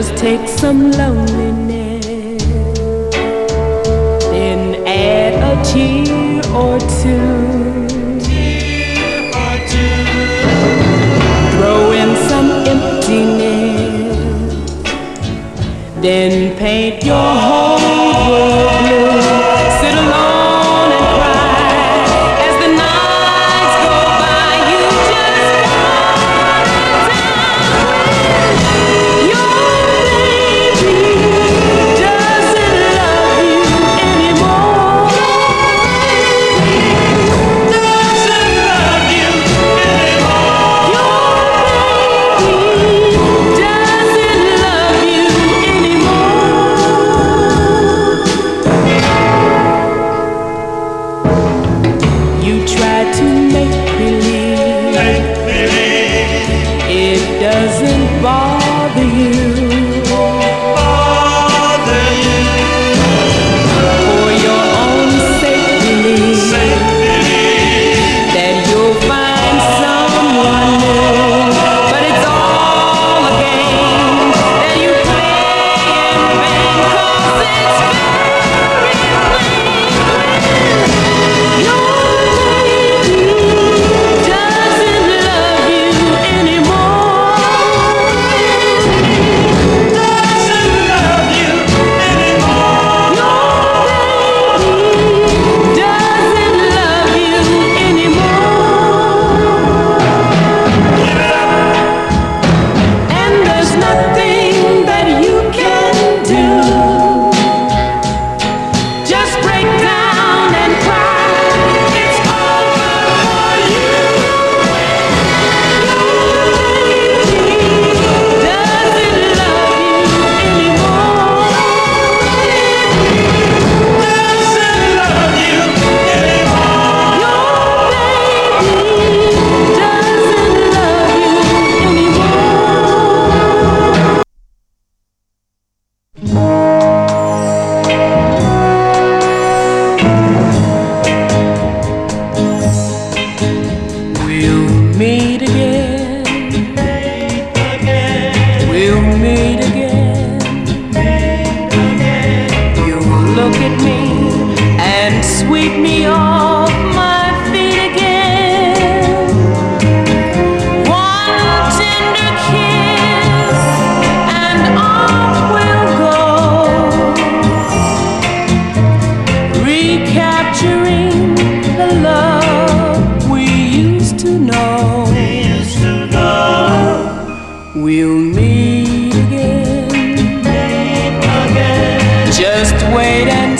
Just take some loneliness, then add a tear or two. Throw in some emptiness, then paint your heart. doesn't bother you. and